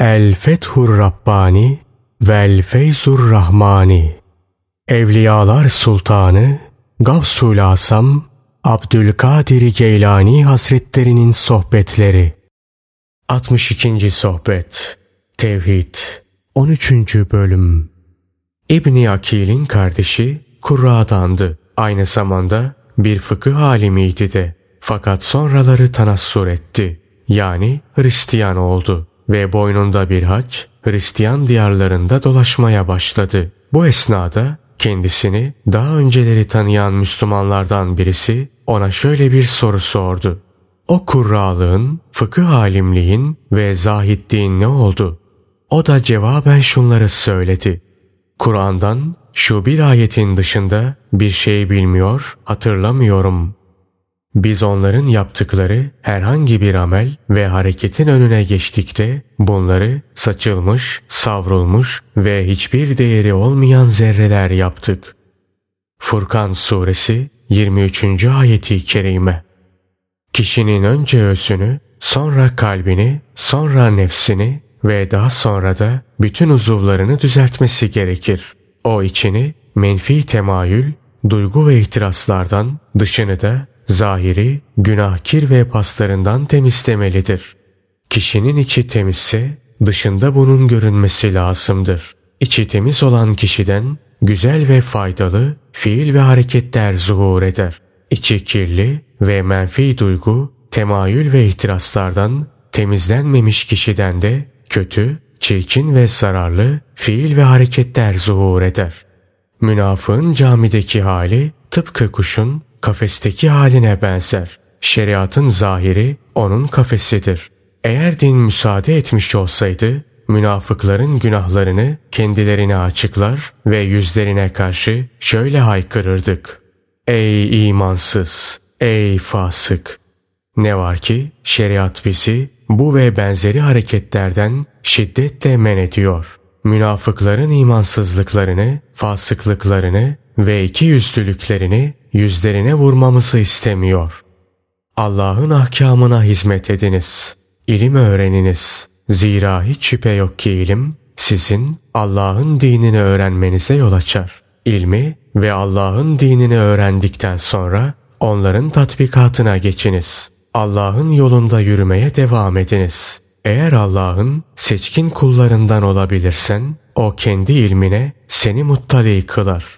El Fethur Rabbani Vel Feyzur Rahmani Evliyalar Sultanı Gavsul Asam Abdülkadir Geylani Hazretlerinin Sohbetleri 62. Sohbet Tevhid 13. Bölüm İbni Akil'in kardeşi Kurra'dandı. Aynı zamanda bir fıkıh alimiydi de. Fakat sonraları tanassur etti. Yani Hristiyan oldu ve boynunda bir haç Hristiyan diyarlarında dolaşmaya başladı. Bu esnada kendisini daha önceleri tanıyan Müslümanlardan birisi ona şöyle bir soru sordu. O kurralığın, fıkıh alimliğin ve zahitliğin ne oldu? O da cevaben şunları söyledi. Kur'an'dan şu bir ayetin dışında bir şey bilmiyor, hatırlamıyorum. Biz onların yaptıkları herhangi bir amel ve hareketin önüne geçtikte bunları saçılmış, savrulmuş ve hiçbir değeri olmayan zerreler yaptık. Furkan Suresi 23. ayeti kerime Kişinin önce özünü, sonra kalbini, sonra nefsini ve daha sonra da bütün uzuvlarını düzeltmesi gerekir. O içini menfi temayül, duygu ve ihtiraslardan, dışını da zahiri, günahkir ve paslarından temizlemelidir. Kişinin içi temizse dışında bunun görünmesi lazımdır. İçi temiz olan kişiden güzel ve faydalı fiil ve hareketler zuhur eder. İçi kirli ve menfi duygu, temayül ve ihtiraslardan temizlenmemiş kişiden de kötü, çirkin ve zararlı fiil ve hareketler zuhur eder. Münafığın camideki hali tıpkı kuşun kafesteki haline benzer. Şeriatın zahiri onun kafesidir. Eğer din müsaade etmiş olsaydı münafıkların günahlarını kendilerine açıklar ve yüzlerine karşı şöyle haykırırdık. Ey imansız, ey fasık! Ne var ki şeriat bizi bu ve benzeri hareketlerden şiddetle men ediyor. Münafıkların imansızlıklarını, fasıklıklarını ve iki yüzlülüklerini yüzlerine vurmamızı istemiyor. Allah'ın ahkamına hizmet ediniz. İlim öğreniniz. Zira hiç şüphe yok ki ilim sizin Allah'ın dinini öğrenmenize yol açar. İlmi ve Allah'ın dinini öğrendikten sonra onların tatbikatına geçiniz. Allah'ın yolunda yürümeye devam ediniz. Eğer Allah'ın seçkin kullarından olabilirsen o kendi ilmine seni muttali kılar.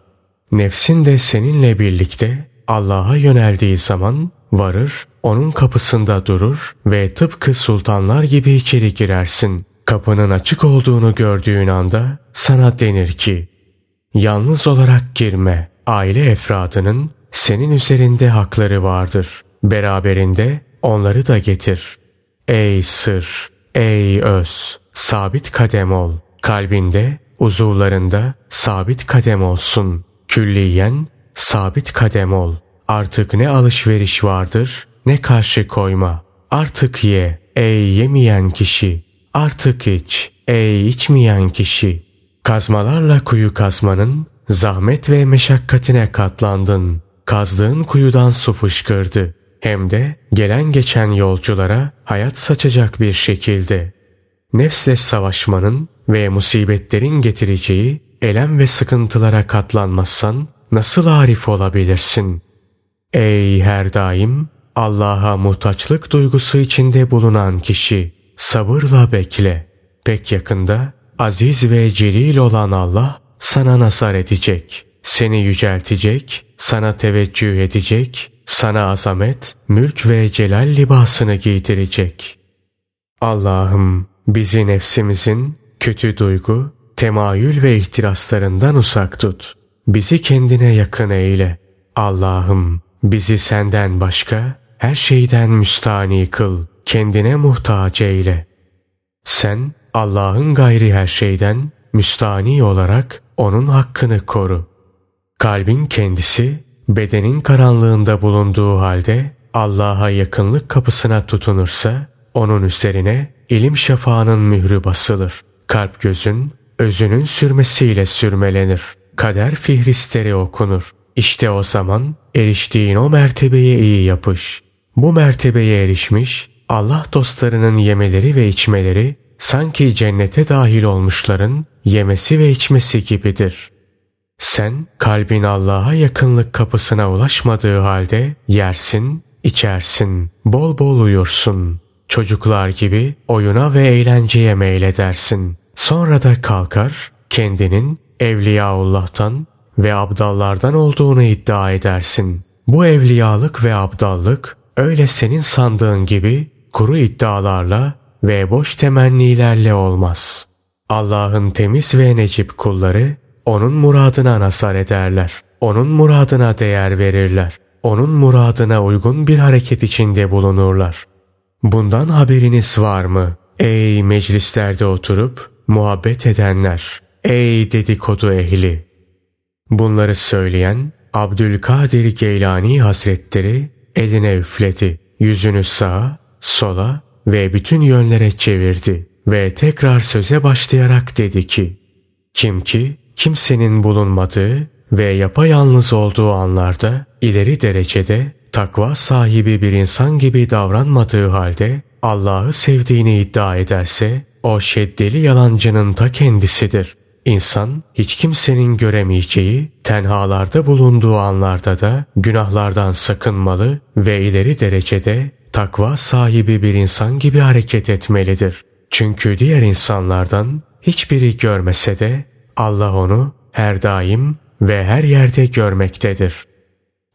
Nefsin de seninle birlikte Allah'a yöneldiği zaman varır, onun kapısında durur ve tıpkı sultanlar gibi içeri girersin. Kapının açık olduğunu gördüğün anda sana denir ki, yalnız olarak girme, aile efradının senin üzerinde hakları vardır. Beraberinde onları da getir. Ey sır, ey öz, sabit kadem ol. Kalbinde, uzuvlarında sabit kadem olsun. Külliyen sabit kadem ol. Artık ne alışveriş vardır ne karşı koyma. Artık ye ey yemeyen kişi. Artık iç ey içmeyen kişi. Kazmalarla kuyu kazmanın zahmet ve meşakkatine katlandın. Kazdığın kuyudan su fışkırdı. Hem de gelen geçen yolculara hayat saçacak bir şekilde. Nefsle savaşmanın ve musibetlerin getireceği elem ve sıkıntılara katlanmazsan nasıl arif olabilirsin? Ey her daim Allah'a muhtaçlık duygusu içinde bulunan kişi sabırla bekle. Pek yakında aziz ve celil olan Allah sana nazar edecek. Seni yüceltecek, sana teveccüh edecek, sana azamet, mülk ve celal libasını giydirecek. Allah'ım bizi nefsimizin kötü duygu, temayül ve ihtiraslarından uzak tut. Bizi kendine yakın eyle. Allah'ım bizi senden başka her şeyden müstani kıl. Kendine muhtaç eyle. Sen Allah'ın gayri her şeyden müstani olarak onun hakkını koru. Kalbin kendisi bedenin karanlığında bulunduğu halde Allah'a yakınlık kapısına tutunursa onun üzerine ilim şafağının mührü basılır. Kalp gözün özünün sürmesiyle sürmelenir. Kader fihristleri okunur. İşte o zaman eriştiğin o mertebeye iyi yapış. Bu mertebeye erişmiş Allah dostlarının yemeleri ve içmeleri sanki cennete dahil olmuşların yemesi ve içmesi gibidir. Sen kalbin Allah'a yakınlık kapısına ulaşmadığı halde yersin, içersin, bol bol uyursun. Çocuklar gibi oyuna ve eğlenceye meyledersin. Sonra da kalkar, kendinin Evliyaullah'tan ve abdallardan olduğunu iddia edersin. Bu evliyalık ve abdallık öyle senin sandığın gibi kuru iddialarla ve boş temennilerle olmaz. Allah'ın temiz ve necip kulları onun muradına nasar ederler. Onun muradına değer verirler. Onun muradına uygun bir hareket içinde bulunurlar. Bundan haberiniz var mı? Ey meclislerde oturup muhabbet edenler! Ey dedikodu ehli! Bunları söyleyen Abdülkadir Geylani Hazretleri eline üfledi. Yüzünü sağa, sola ve bütün yönlere çevirdi ve tekrar söze başlayarak dedi ki Kim ki kimsenin bulunmadığı ve yapayalnız olduğu anlarda ileri derecede takva sahibi bir insan gibi davranmadığı halde Allah'ı sevdiğini iddia ederse o şeddeli yalancının ta kendisidir. İnsan hiç kimsenin göremeyeceği tenhalarda bulunduğu anlarda da günahlardan sakınmalı ve ileri derecede takva sahibi bir insan gibi hareket etmelidir. Çünkü diğer insanlardan hiçbiri görmese de Allah onu her daim ve her yerde görmektedir.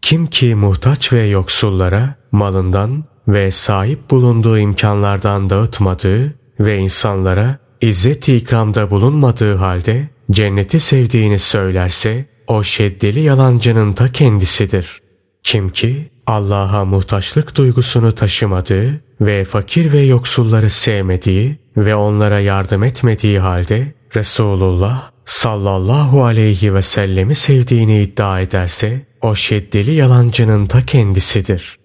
Kim ki muhtaç ve yoksullara malından ve sahip bulunduğu imkanlardan dağıtmadığı ve insanlara izzet-i ikramda bulunmadığı halde cenneti sevdiğini söylerse o şeddeli yalancının ta kendisidir. Kim ki Allah'a muhtaçlık duygusunu taşımadığı ve fakir ve yoksulları sevmediği ve onlara yardım etmediği halde Resulullah sallallahu aleyhi ve sellemi sevdiğini iddia ederse o şeddeli yalancının ta kendisidir.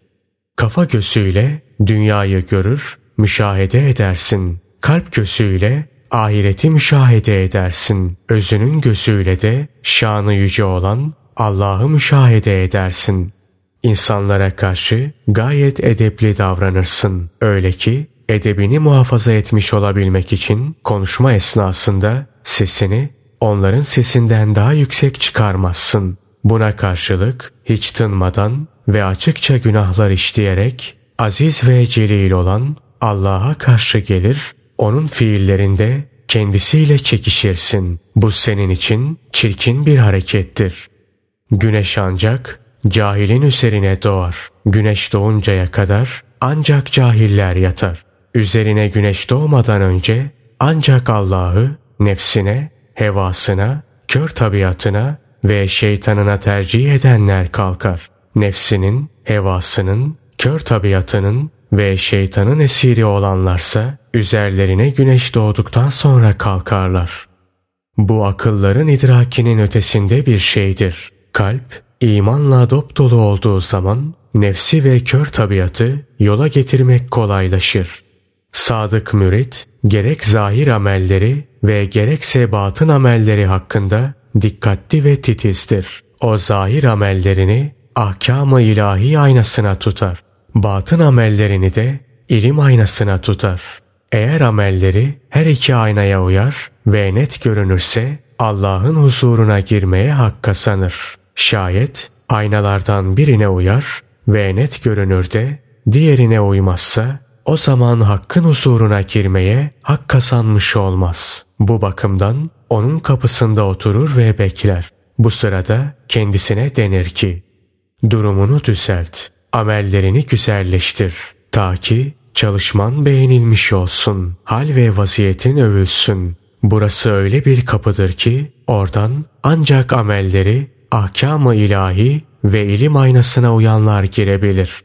Kafa gözüyle dünyayı görür, müşahede edersin. Kalp gözüyle ahireti müşahede edersin. Özünün gözüyle de şanı yüce olan Allah'ı müşahede edersin. İnsanlara karşı gayet edepli davranırsın. Öyle ki edebini muhafaza etmiş olabilmek için konuşma esnasında sesini onların sesinden daha yüksek çıkarmazsın. Buna karşılık hiç tınmadan ve açıkça günahlar işleyerek aziz ve celil olan Allah'a karşı gelir, onun fiillerinde kendisiyle çekişirsin. Bu senin için çirkin bir harekettir. Güneş ancak cahilin üzerine doğar. Güneş doğuncaya kadar ancak cahiller yatar. Üzerine güneş doğmadan önce ancak Allah'ı nefsine, hevasına, kör tabiatına ve şeytanına tercih edenler kalkar. Nefsinin, hevasının, kör tabiatının ve şeytanın esiri olanlarsa üzerlerine güneş doğduktan sonra kalkarlar. Bu akılların idrakinin ötesinde bir şeydir. Kalp, imanla dop dolu olduğu zaman nefsi ve kör tabiatı yola getirmek kolaylaşır. Sadık mürit gerek zahir amelleri ve gerekse batın amelleri hakkında dikkatli ve titizdir. O zahir amellerini ahkam-ı ilahi aynasına tutar. Batın amellerini de ilim aynasına tutar. Eğer amelleri her iki aynaya uyar ve net görünürse Allah'ın huzuruna girmeye hak kazanır. Şayet aynalardan birine uyar ve net görünür de diğerine uymazsa o zaman hakkın huzuruna girmeye hak kazanmış olmaz. Bu bakımdan onun kapısında oturur ve bekler. Bu sırada kendisine denir ki durumunu düzelt, amellerini güzelleştir ta ki çalışman beğenilmiş olsun, hal ve vaziyetin övülsün. Burası öyle bir kapıdır ki oradan ancak amelleri ahkam-ı ilahi ve ilim aynasına uyanlar girebilir.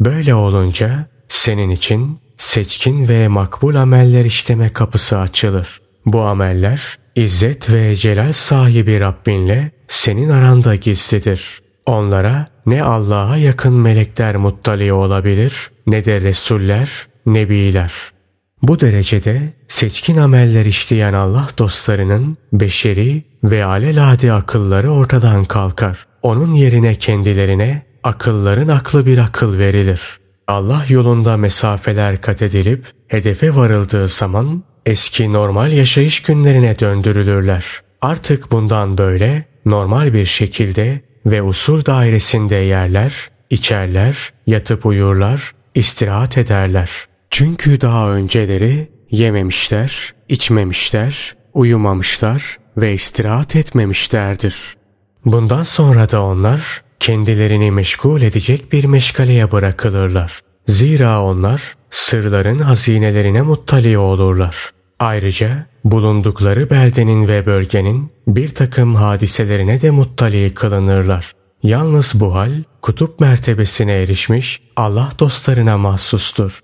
Böyle olunca senin için seçkin ve makbul ameller işleme kapısı açılır. Bu ameller İzzet ve celal sahibi Rabbinle senin aranda gizlidir. Onlara ne Allah'a yakın melekler muttali olabilir ne de Resuller, Nebiler. Bu derecede seçkin ameller işleyen Allah dostlarının beşeri ve alelade akılları ortadan kalkar. Onun yerine kendilerine akılların aklı bir akıl verilir. Allah yolunda mesafeler kat edilip hedefe varıldığı zaman eski normal yaşayış günlerine döndürülürler. Artık bundan böyle normal bir şekilde ve usul dairesinde yerler, içerler, yatıp uyurlar, istirahat ederler. Çünkü daha önceleri yememişler, içmemişler, uyumamışlar ve istirahat etmemişlerdir. Bundan sonra da onlar kendilerini meşgul edecek bir meşgaleye bırakılırlar. Zira onlar sırların hazinelerine muttali olurlar. Ayrıca bulundukları beldenin ve bölgenin bir takım hadiselerine de muttali kılınırlar. Yalnız bu hal kutup mertebesine erişmiş Allah dostlarına mahsustur.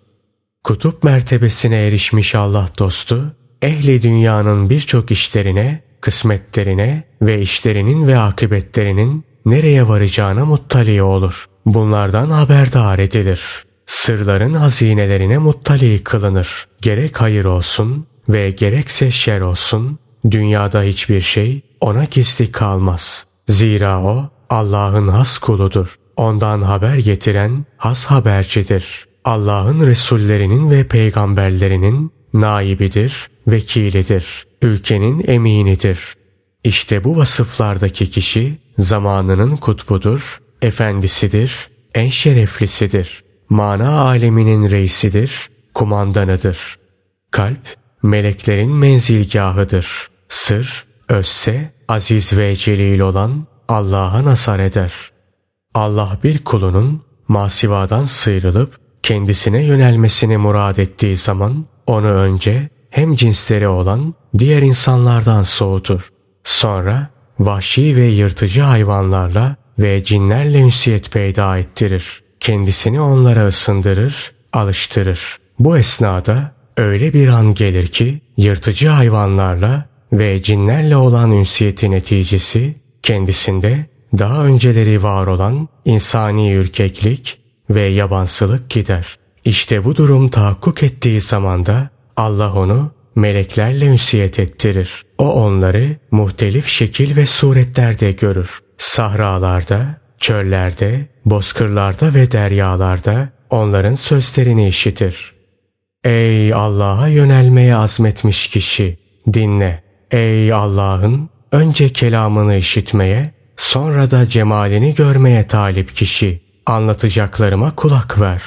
Kutup mertebesine erişmiş Allah dostu, ehli dünyanın birçok işlerine, kısmetlerine ve işlerinin ve akıbetlerinin nereye varacağına muttali olur. Bunlardan haberdar edilir. Sırların hazinelerine muttali kılınır. Gerek hayır olsun ve gerekse şer olsun, dünyada hiçbir şey ona gizli kalmaz. Zira o Allah'ın has kuludur. Ondan haber getiren has habercidir. Allah'ın Resullerinin ve peygamberlerinin naibidir, vekilidir, ülkenin eminidir. İşte bu vasıflardaki kişi zamanının kutbudur, efendisidir, en şereflisidir. Mana aleminin reisidir, kumandanıdır. Kalp, meleklerin menzilgahıdır. Sır, özse, aziz ve celil olan Allah'a nasar eder. Allah bir kulunun masivadan sıyrılıp kendisine yönelmesini murad ettiği zaman onu önce hem cinsleri olan diğer insanlardan soğutur. Sonra vahşi ve yırtıcı hayvanlarla ve cinlerle ünsiyet peyda ettirir. Kendisini onlara ısındırır, alıştırır. Bu esnada öyle bir an gelir ki yırtıcı hayvanlarla ve cinlerle olan ünsiyeti neticesi kendisinde daha önceleri var olan insani ürkeklik ve yabansılık gider. İşte bu durum tahakkuk ettiği zamanda Allah onu meleklerle ünsiyet ettirir. O onları muhtelif şekil ve suretlerde görür. Sahralarda, çöllerde, bozkırlarda ve deryalarda onların sözlerini işitir. Ey Allah'a yönelmeye azmetmiş kişi, dinle. Ey Allah'ın önce kelamını işitmeye, sonra da cemalini görmeye talip kişi, anlatacaklarıma kulak ver.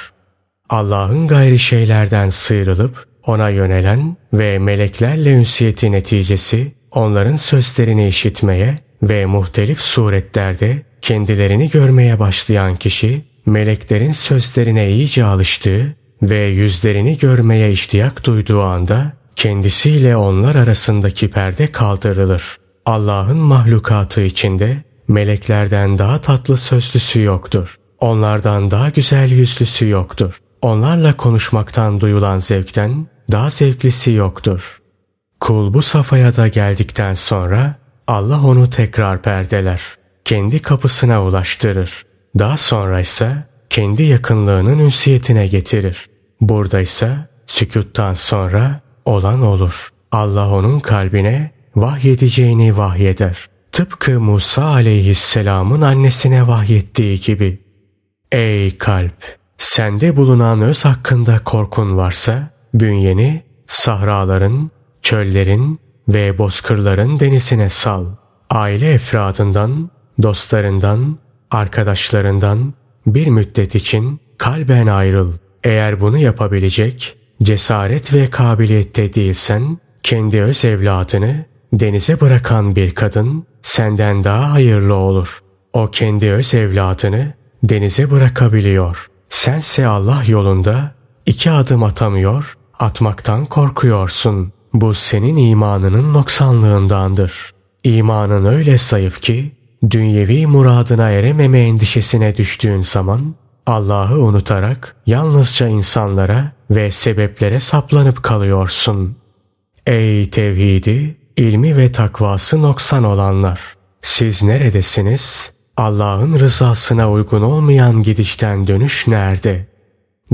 Allah'ın gayri şeylerden sıyrılıp ona yönelen ve meleklerle ünsiyeti neticesi onların sözlerini işitmeye ve muhtelif suretlerde kendilerini görmeye başlayan kişi meleklerin sözlerine iyice alıştığı ve yüzlerini görmeye iştiyak duyduğu anda kendisiyle onlar arasındaki perde kaldırılır. Allah'ın mahlukatı içinde meleklerden daha tatlı sözlüsü yoktur. Onlardan daha güzel yüzlüsü yoktur. Onlarla konuşmaktan duyulan zevkten daha zevklisi yoktur. Kul bu safhaya da geldikten sonra Allah onu tekrar perdeler. Kendi kapısına ulaştırır. Daha sonra ise kendi yakınlığının ünsiyetine getirir. Burada ise sükuttan sonra olan olur. Allah onun kalbine vahyedeceğini vahyeder. Tıpkı Musa aleyhisselamın annesine vahyettiği gibi. Ey kalp! Sende bulunan öz hakkında korkun varsa bünyeni sahraların, çöllerin ve bozkırların denizine sal. Aile efradından, dostlarından, arkadaşlarından bir müddet için kalben ayrıl. Eğer bunu yapabilecek cesaret ve kabiliyette değilsen kendi öz evladını denize bırakan bir kadın senden daha hayırlı olur. O kendi öz evladını denize bırakabiliyor. Sense Allah yolunda iki adım atamıyor, atmaktan korkuyorsun. Bu senin imanının noksanlığındandır. İmanın öyle zayıf ki dünyevi muradına erememe endişesine düştüğün zaman Allah'ı unutarak yalnızca insanlara ve sebeplere saplanıp kalıyorsun. Ey tevhidi, ilmi ve takvası noksan olanlar! Siz neredesiniz? Allah'ın rızasına uygun olmayan gidişten dönüş nerede?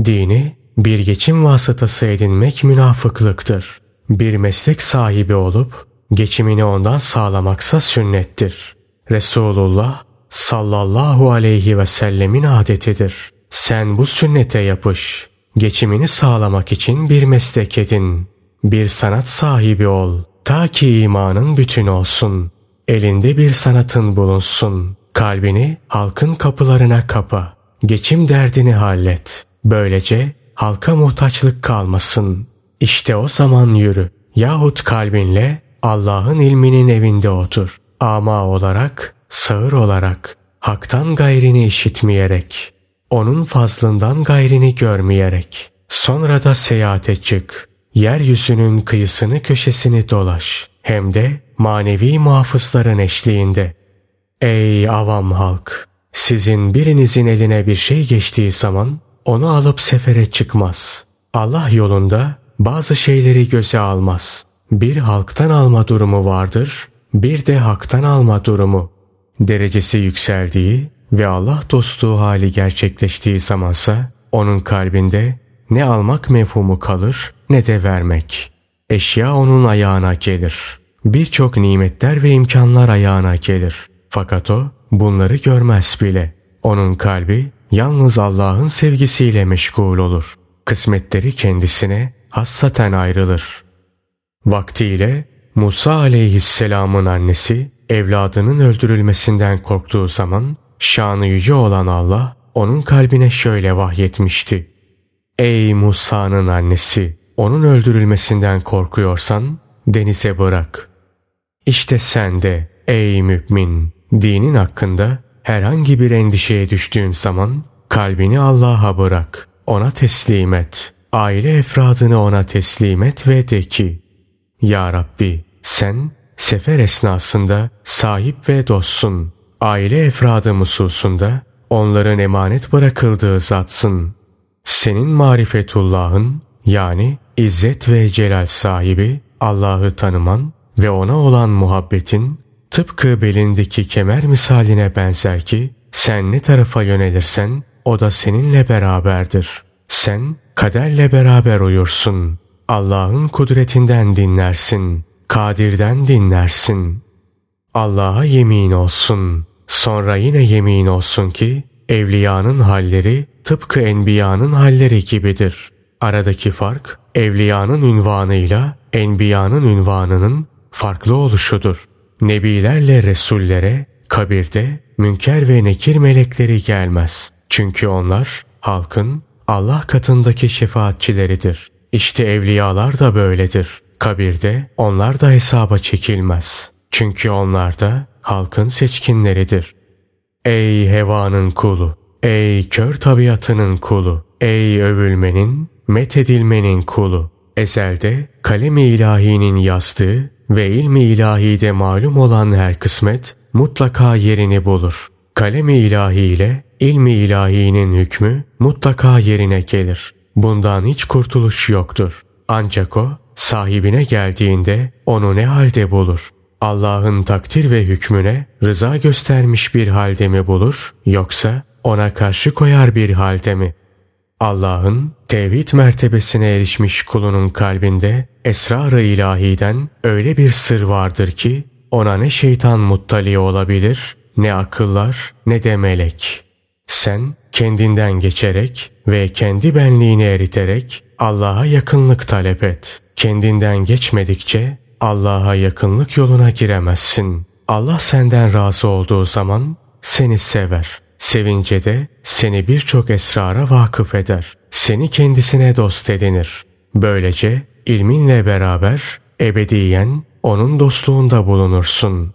Dini bir geçim vasıtası edinmek münafıklıktır. Bir meslek sahibi olup geçimini ondan sağlamaksa sünnettir. Resulullah sallallahu aleyhi ve sellemin adetidir. Sen bu sünnete yapış. Geçimini sağlamak için bir meslek edin. Bir sanat sahibi ol. Ta ki imanın bütün olsun. Elinde bir sanatın bulunsun. Kalbini halkın kapılarına kapa. Geçim derdini hallet. Böylece halka muhtaçlık kalmasın. İşte o zaman yürü. Yahut kalbinle Allah'ın ilminin evinde otur. Ama olarak, sağır olarak, haktan gayrini işitmeyerek, onun fazlından gayrini görmeyerek. Sonra da seyahate çık. Yeryüzünün kıyısını köşesini dolaş. Hem de manevi muhafızların eşliğinde. Ey avam halk! Sizin birinizin eline bir şey geçtiği zaman onu alıp sefere çıkmaz. Allah yolunda bazı şeyleri göze almaz. Bir halktan alma durumu vardır, bir de haktan alma durumu. Derecesi yükseldiği ve Allah dostluğu hali gerçekleştiği zamansa onun kalbinde ne almak mefhumu kalır ne de vermek. Eşya onun ayağına gelir. Birçok nimetler ve imkanlar ayağına gelir. Fakat o bunları görmez bile. Onun kalbi yalnız Allah'ın sevgisiyle meşgul olur. Kısmetleri kendisine hassaten ayrılır. Vaktiyle Musa aleyhisselamın annesi evladının öldürülmesinden korktuğu zaman şanı yüce olan Allah onun kalbine şöyle vahyetmişti. Ey Musa'nın annesi! Onun öldürülmesinden korkuyorsan denize bırak. İşte sen de ey mümin dinin hakkında herhangi bir endişeye düştüğün zaman kalbini Allah'a bırak. Ona teslim et. Aile efradını ona teslim et ve de ki Ya Rabbi sen sefer esnasında sahip ve dostsun. Aile efradı hususunda onların emanet bırakıldığı zatsın. Senin marifetullahın yani İzzet ve celal sahibi Allah'ı tanıman ve ona olan muhabbetin tıpkı belindeki kemer misaline benzer ki sen ne tarafa yönelirsen o da seninle beraberdir. Sen kaderle beraber uyursun. Allah'ın kudretinden dinlersin. Kadir'den dinlersin. Allah'a yemin olsun. Sonra yine yemin olsun ki evliyanın halleri tıpkı enbiyanın halleri gibidir. Aradaki fark evliyanın ünvanıyla enbiyanın ünvanının farklı oluşudur. Nebilerle resullere kabirde münker ve nekir melekleri gelmez. Çünkü onlar halkın Allah katındaki şefaatçileridir. İşte evliyalar da böyledir. Kabirde onlar da hesaba çekilmez. Çünkü onlar da halkın seçkinleridir. Ey hevanın kulu! Ey kör tabiatının kulu! Ey övülmenin, methedilmenin kulu. Ezelde kalemi ilahinin yazdığı ve ilmi ilahide malum olan her kısmet mutlaka yerini bulur. Kalemi ilahi ile ilmi ilahinin hükmü mutlaka yerine gelir. Bundan hiç kurtuluş yoktur. Ancak o sahibine geldiğinde onu ne halde bulur? Allah'ın takdir ve hükmüne rıza göstermiş bir halde mi bulur yoksa ona karşı koyar bir halde mi? Allah'ın tevhid mertebesine erişmiş kulunun kalbinde esrar-ı ilahiden öyle bir sır vardır ki ona ne şeytan muttali olabilir ne akıllar ne de melek. Sen kendinden geçerek ve kendi benliğini eriterek Allah'a yakınlık talep et. Kendinden geçmedikçe Allah'a yakınlık yoluna giremezsin. Allah senden razı olduğu zaman seni sever. Sevince de seni birçok esrara vakıf eder. Seni kendisine dost edinir. Böylece ilminle beraber ebediyen onun dostluğunda bulunursun.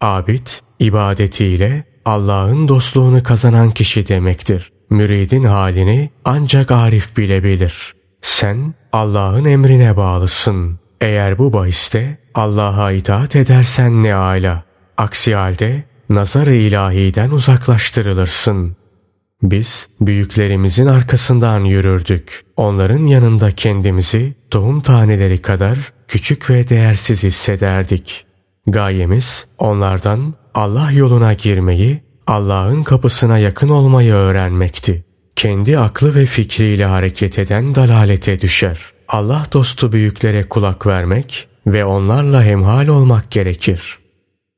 Abid, ibadetiyle Allah'ın dostluğunu kazanan kişi demektir. Müridin halini ancak Arif bilebilir. Sen Allah'ın emrine bağlısın. Eğer bu bahiste Allah'a itaat edersen ne ala. Aksi halde nazar-ı ilahiden uzaklaştırılırsın. Biz büyüklerimizin arkasından yürürdük. Onların yanında kendimizi tohum taneleri kadar küçük ve değersiz hissederdik. Gayemiz onlardan Allah yoluna girmeyi, Allah'ın kapısına yakın olmayı öğrenmekti. Kendi aklı ve fikriyle hareket eden dalalete düşer. Allah dostu büyüklere kulak vermek ve onlarla hemhal olmak gerekir.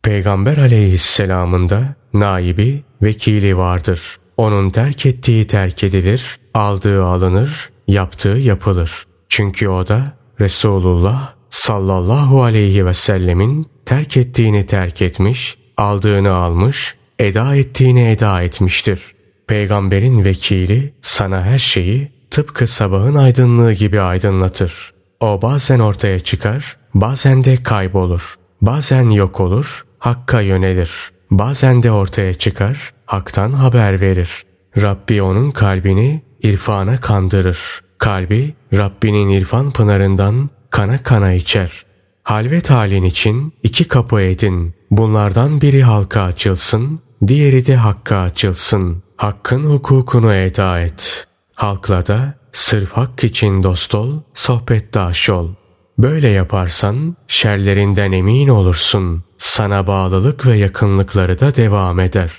Peygamber aleyhisselamın da naibi, vekili vardır. Onun terk ettiği terk edilir, aldığı alınır, yaptığı yapılır. Çünkü o da Resulullah sallallahu aleyhi ve sellemin terk ettiğini terk etmiş, aldığını almış, eda ettiğini eda etmiştir. Peygamberin vekili sana her şeyi tıpkı sabahın aydınlığı gibi aydınlatır. O bazen ortaya çıkar, bazen de kaybolur. Bazen yok olur, Hakk'a yönelir. Bazen de ortaya çıkar, Hak'tan haber verir. Rabbi onun kalbini irfana kandırır. Kalbi Rabbinin irfan pınarından kana kana içer. Halvet halin için iki kapı edin. Bunlardan biri halka açılsın, diğeri de hakka açılsın. Hakkın hukukunu eda et. Halkla da sırf hak için dost ol, sohbetdaş ol. Böyle yaparsan şerlerinden emin olursun. Sana bağlılık ve yakınlıkları da devam eder.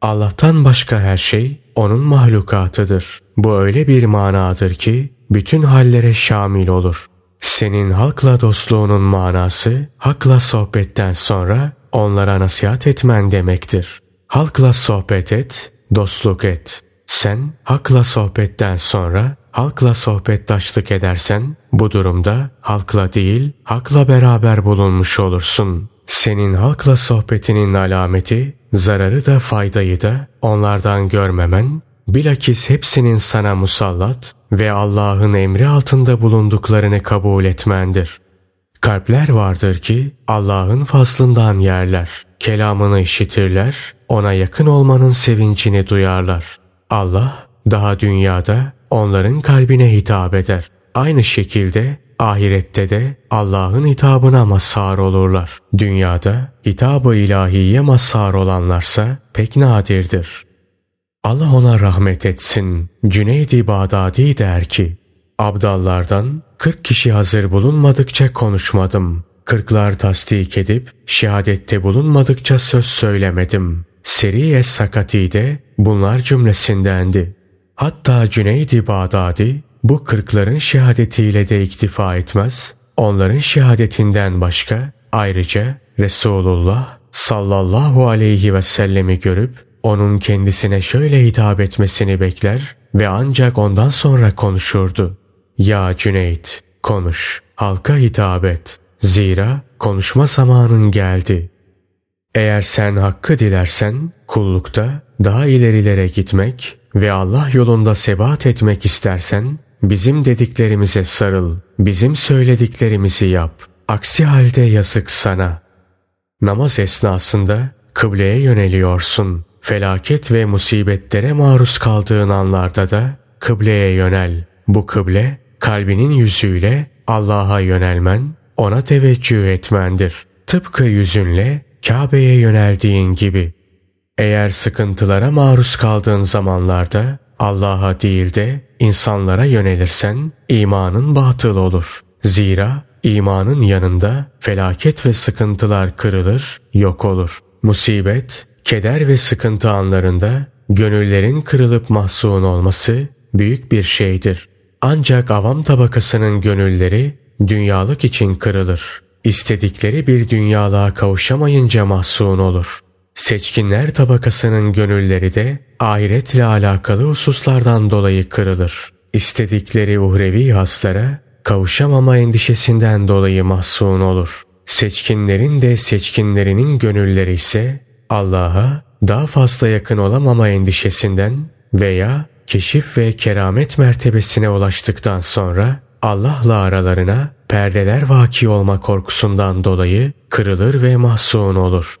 Allah'tan başka her şey onun mahlukatıdır. Bu öyle bir manadır ki bütün hallere şamil olur. Senin halkla dostluğunun manası hakla sohbetten sonra onlara nasihat etmen demektir. Halkla sohbet et, dostluk et. Sen hakla sohbetten sonra halkla sohbettaşlık edersen bu durumda halkla değil hakla beraber bulunmuş olursun. Senin halkla sohbetinin alameti zararı da faydayı da onlardan görmemen bilakis hepsinin sana musallat ve Allah'ın emri altında bulunduklarını kabul etmendir. Kalpler vardır ki Allah'ın faslından yerler. Kelamını işitirler, ona yakın olmanın sevincini duyarlar. Allah daha dünyada onların kalbine hitap eder. Aynı şekilde ahirette de Allah'ın hitabına mazhar olurlar. Dünyada hitabı ilahiye mazhar olanlarsa pek nadirdir. Allah ona rahmet etsin. Cüneydi Bağdadi der ki, Abdallardan 40 kişi hazır bulunmadıkça konuşmadım. Kırklar tasdik edip şehadette bulunmadıkça söz söylemedim. Seriye Sakati de bunlar cümlesindendi. Hatta Cüneydi Bağdadi bu kırkların şehadetiyle de iktifa etmez. Onların şehadetinden başka ayrıca Resulullah sallallahu aleyhi ve sellemi görüp onun kendisine şöyle hitap etmesini bekler ve ancak ondan sonra konuşurdu. Ya Cüneyt konuş, halka hitap et. Zira konuşma zamanın geldi. Eğer sen hakkı dilersen kullukta daha ilerilere gitmek ve Allah yolunda sebat etmek istersen bizim dediklerimize sarıl, bizim söylediklerimizi yap. Aksi halde yazık sana. Namaz esnasında kıbleye yöneliyorsun. Felaket ve musibetlere maruz kaldığın anlarda da kıbleye yönel. Bu kıble kalbinin yüzüyle Allah'a yönelmen, ona teveccüh etmendir. Tıpkı yüzünle Kabe'ye yöneldiğin gibi. Eğer sıkıntılara maruz kaldığın zamanlarda Allah'a değil de insanlara yönelirsen imanın batıl olur. Zira imanın yanında felaket ve sıkıntılar kırılır, yok olur. Musibet, keder ve sıkıntı anlarında gönüllerin kırılıp mahzun olması büyük bir şeydir. Ancak avam tabakasının gönülleri dünyalık için kırılır. İstedikleri bir dünyalığa kavuşamayınca mahzun olur. Seçkinler tabakasının gönülleri de ahiretle alakalı hususlardan dolayı kırılır. İstedikleri uhrevi haslara kavuşamama endişesinden dolayı mahzun olur. Seçkinlerin de seçkinlerinin gönülleri ise Allah'a daha fazla yakın olamama endişesinden veya keşif ve keramet mertebesine ulaştıktan sonra Allah'la aralarına perdeler vaki olma korkusundan dolayı kırılır ve mahzun olur.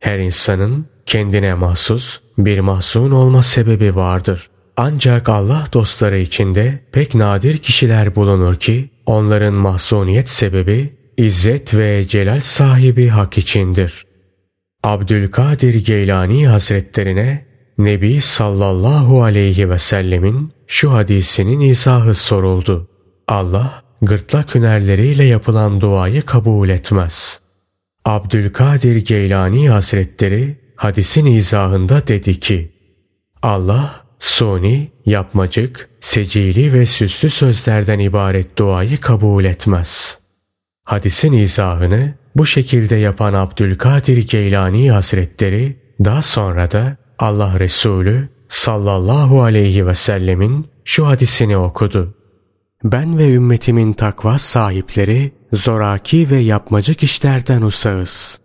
Her insanın kendine mahsus bir mahzun olma sebebi vardır. Ancak Allah dostları içinde pek nadir kişiler bulunur ki onların mahzuniyet sebebi izzet ve celal sahibi hak içindir. Abdülkadir Geylani Hazretlerine Nebi sallallahu aleyhi ve sellemin şu hadisinin izahı soruldu. Allah gırtlak hünerleriyle yapılan duayı kabul etmez. Abdülkadir Geylani Hazretleri hadisin izahında dedi ki Allah suni, yapmacık, secili ve süslü sözlerden ibaret duayı kabul etmez. Hadisin izahını bu şekilde yapan Abdülkadir Geylani Hazretleri daha sonra da Allah Resulü sallallahu aleyhi ve sellemin şu hadisini okudu. ben ve ümmetimin takva sahipleri zoraki ve yapmacık işlerden usağız.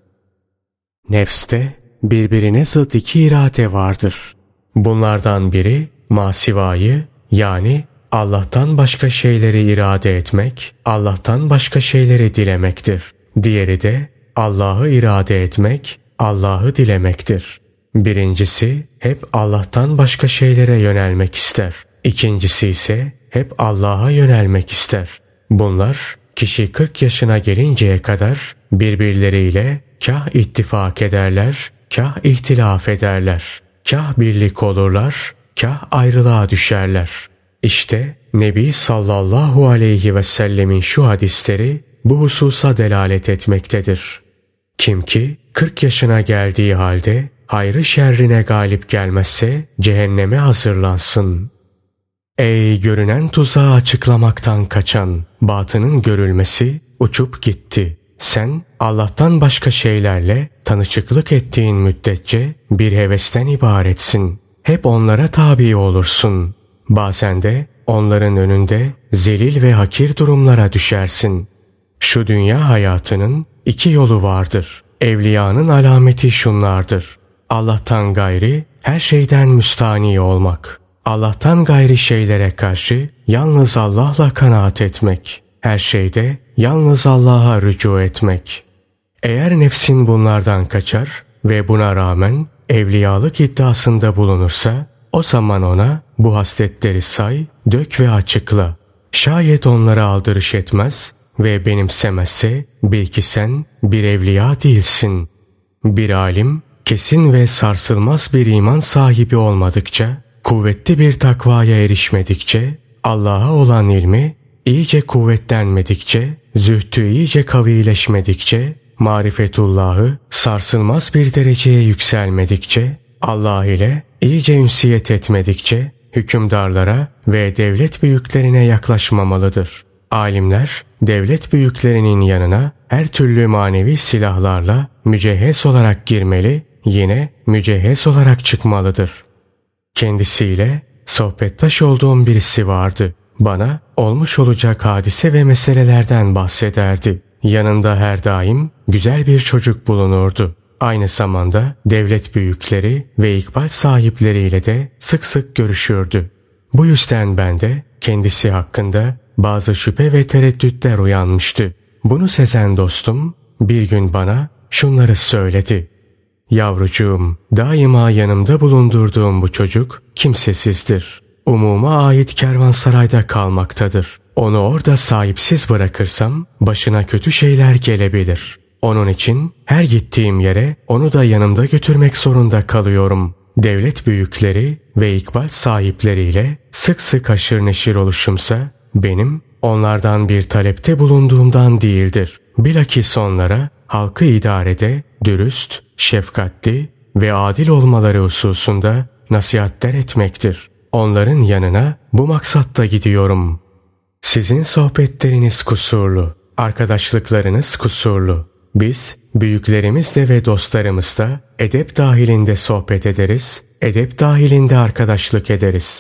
Nefste birbirine zıt iki irade vardır. Bunlardan biri masivayı yani Allah'tan başka şeyleri irade etmek, Allah'tan başka şeyleri dilemektir. Diğeri de Allah'ı irade etmek, Allah'ı dilemektir. Birincisi hep Allah'tan başka şeylere yönelmek ister. İkincisi ise hep Allah'a yönelmek ister. Bunlar kişi 40 yaşına gelinceye kadar birbirleriyle kah ittifak ederler, kah ihtilaf ederler. Kah birlik olurlar, kah ayrılığa düşerler. İşte Nebi sallallahu aleyhi ve sellemin şu hadisleri bu hususa delalet etmektedir. Kim ki 40 yaşına geldiği halde hayrı şerrine galip gelmezse cehenneme hazırlansın. Ey görünen tuzağı açıklamaktan kaçan, batının görülmesi uçup gitti. Sen Allah'tan başka şeylerle tanışıklık ettiğin müddetçe bir hevesten ibaretsin. Hep onlara tabi olursun. Bazen de onların önünde zelil ve hakir durumlara düşersin. Şu dünya hayatının iki yolu vardır. Evliyanın alameti şunlardır. Allah'tan gayri her şeyden müstani olmak. Allah'tan gayri şeylere karşı yalnız Allah'la kanaat etmek. Her şeyde yalnız Allah'a rücu etmek. Eğer nefsin bunlardan kaçar ve buna rağmen evliyalık iddiasında bulunursa o zaman ona bu hasletleri say, dök ve açıkla. Şayet onlara aldırış etmez ve benimsemezse bil ki sen bir evliya değilsin. Bir alim kesin ve sarsılmaz bir iman sahibi olmadıkça, kuvvetli bir takvaya erişmedikçe, Allah'a olan ilmi iyice kuvvetlenmedikçe, zühtü iyice kavileşmedikçe, marifetullahı sarsılmaz bir dereceye yükselmedikçe, Allah ile iyice ünsiyet etmedikçe, hükümdarlara ve devlet büyüklerine yaklaşmamalıdır. Alimler devlet büyüklerinin yanına her türlü manevi silahlarla mücehhez olarak girmeli, yine mücehhez olarak çıkmalıdır. Kendisiyle sohbettaş olduğum birisi vardı. Bana olmuş olacak hadise ve meselelerden bahsederdi. Yanında her daim güzel bir çocuk bulunurdu. Aynı zamanda devlet büyükleri ve ikbal sahipleriyle de sık sık görüşürdü. Bu yüzden ben de kendisi hakkında bazı şüphe ve tereddütler uyanmıştı. Bunu sezen dostum bir gün bana şunları söyledi. Yavrucuğum, daima yanımda bulundurduğum bu çocuk kimsesizdir. Umuma ait kervansarayda kalmaktadır. Onu orada sahipsiz bırakırsam başına kötü şeyler gelebilir. Onun için her gittiğim yere onu da yanımda götürmek zorunda kalıyorum. Devlet büyükleri ve ikbal sahipleriyle sık sık aşır neşir oluşumsa benim onlardan bir talepte bulunduğumdan değildir. Bilakis onlara halkı idarede dürüst, şefkatli ve adil olmaları hususunda nasihatler etmektir. Onların yanına bu maksatta gidiyorum. Sizin sohbetleriniz kusurlu, arkadaşlıklarınız kusurlu. Biz büyüklerimizle ve dostlarımızla edep dahilinde sohbet ederiz, edep dahilinde arkadaşlık ederiz.